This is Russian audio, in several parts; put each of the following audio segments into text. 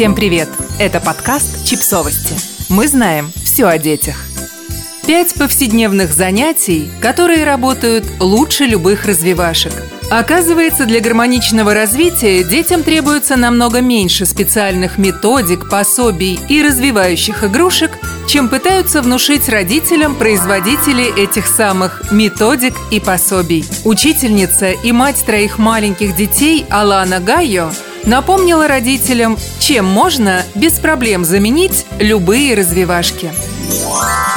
Всем привет! Это подкаст «Чипсовости». Мы знаем все о детях. Пять повседневных занятий, которые работают лучше любых развивашек. Оказывается, для гармоничного развития детям требуется намного меньше специальных методик, пособий и развивающих игрушек, чем пытаются внушить родителям производители этих самых методик и пособий. Учительница и мать троих маленьких детей Алана Гайо напомнила родителям, чем можно без проблем заменить любые развивашки.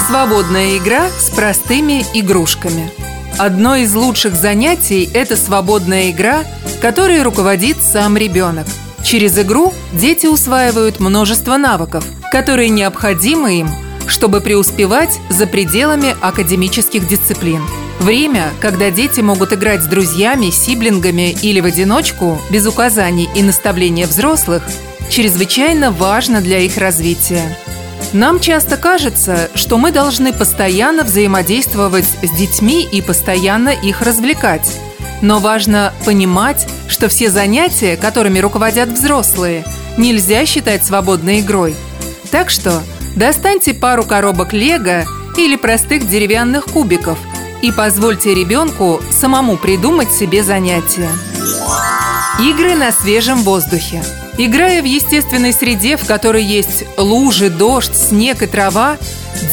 Свободная игра с простыми игрушками. Одно из лучших занятий – это свободная игра, которой руководит сам ребенок. Через игру дети усваивают множество навыков, которые необходимы им чтобы преуспевать за пределами академических дисциплин. Время, когда дети могут играть с друзьями, сиблингами или в одиночку, без указаний и наставления взрослых, чрезвычайно важно для их развития. Нам часто кажется, что мы должны постоянно взаимодействовать с детьми и постоянно их развлекать. Но важно понимать, что все занятия, которыми руководят взрослые, нельзя считать свободной игрой. Так что Достаньте пару коробок лего или простых деревянных кубиков и позвольте ребенку самому придумать себе занятия. Игры на свежем воздухе. Играя в естественной среде, в которой есть лужи, дождь, снег и трава,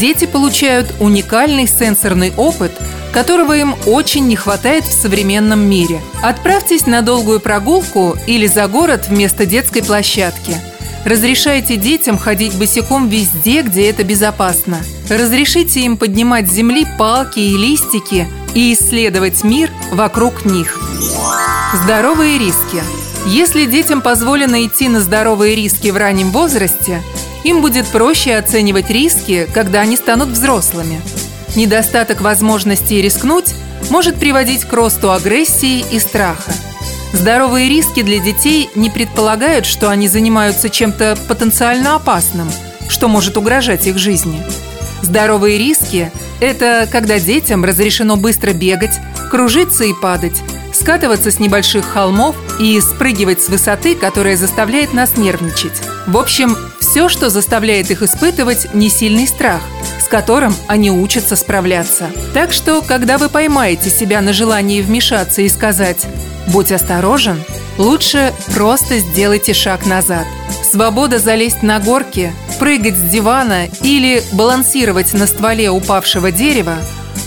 дети получают уникальный сенсорный опыт, которого им очень не хватает в современном мире. Отправьтесь на долгую прогулку или за город вместо детской площадки – Разрешайте детям ходить босиком везде, где это безопасно. Разрешите им поднимать с земли палки и листики и исследовать мир вокруг них. Здоровые риски. Если детям позволено идти на здоровые риски в раннем возрасте, им будет проще оценивать риски, когда они станут взрослыми. Недостаток возможности рискнуть может приводить к росту агрессии и страха. Здоровые риски для детей не предполагают, что они занимаются чем-то потенциально опасным, что может угрожать их жизни. Здоровые риски – это когда детям разрешено быстро бегать, кружиться и падать, скатываться с небольших холмов и спрыгивать с высоты, которая заставляет нас нервничать. В общем, все, что заставляет их испытывать несильный страх, с которым они учатся справляться. Так что, когда вы поймаете себя на желании вмешаться и сказать Будь осторожен, лучше просто сделайте шаг назад. Свобода залезть на горки, прыгать с дивана или балансировать на стволе упавшего дерева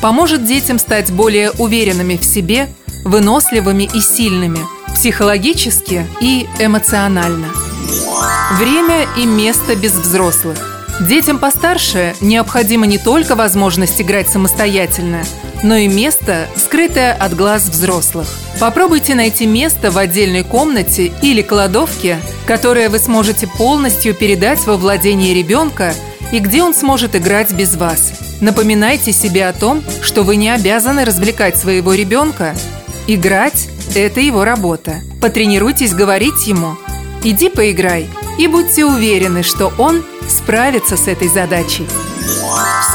поможет детям стать более уверенными в себе, выносливыми и сильными, психологически и эмоционально. Время и место без взрослых. Детям постарше необходима не только возможность играть самостоятельно, но и место, скрытое от глаз взрослых. Попробуйте найти место в отдельной комнате или кладовке, которое вы сможете полностью передать во владение ребенка и где он сможет играть без вас. Напоминайте себе о том, что вы не обязаны развлекать своего ребенка. Играть – это его работа. Потренируйтесь говорить ему «иди поиграй» и будьте уверены, что он справится с этой задачей.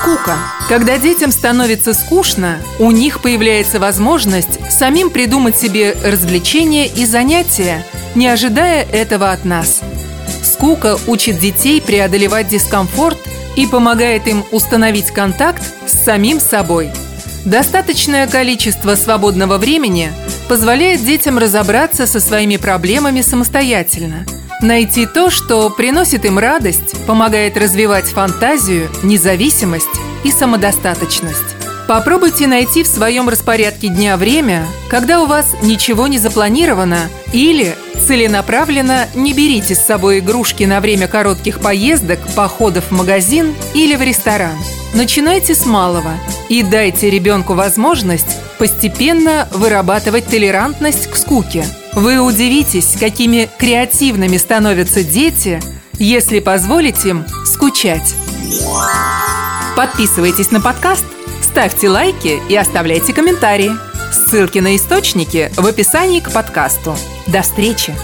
Скука. Когда детям становится скучно, у них появляется возможность самим придумать себе развлечения и занятия, не ожидая этого от нас. Скука учит детей преодолевать дискомфорт и помогает им установить контакт с самим собой. Достаточное количество свободного времени позволяет детям разобраться со своими проблемами самостоятельно – Найти то, что приносит им радость, помогает развивать фантазию, независимость и самодостаточность. Попробуйте найти в своем распорядке дня время, когда у вас ничего не запланировано, или целенаправленно не берите с собой игрушки на время коротких поездок, походов в магазин или в ресторан. Начинайте с малого и дайте ребенку возможность постепенно вырабатывать толерантность к скуке – вы удивитесь, какими креативными становятся дети, если позволить им скучать. Подписывайтесь на подкаст, ставьте лайки и оставляйте комментарии. Ссылки на источники в описании к подкасту. До встречи!